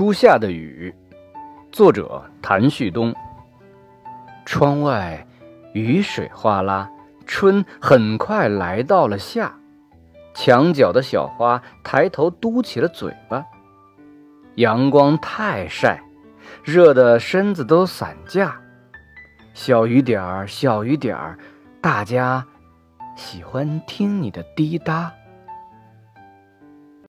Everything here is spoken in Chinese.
初夏的雨，作者谭旭东。窗外雨水哗啦，春很快来到了夏。墙角的小花抬头嘟起了嘴巴。阳光太晒，热得身子都散架。小雨点儿，小雨点儿，大家喜欢听你的滴答。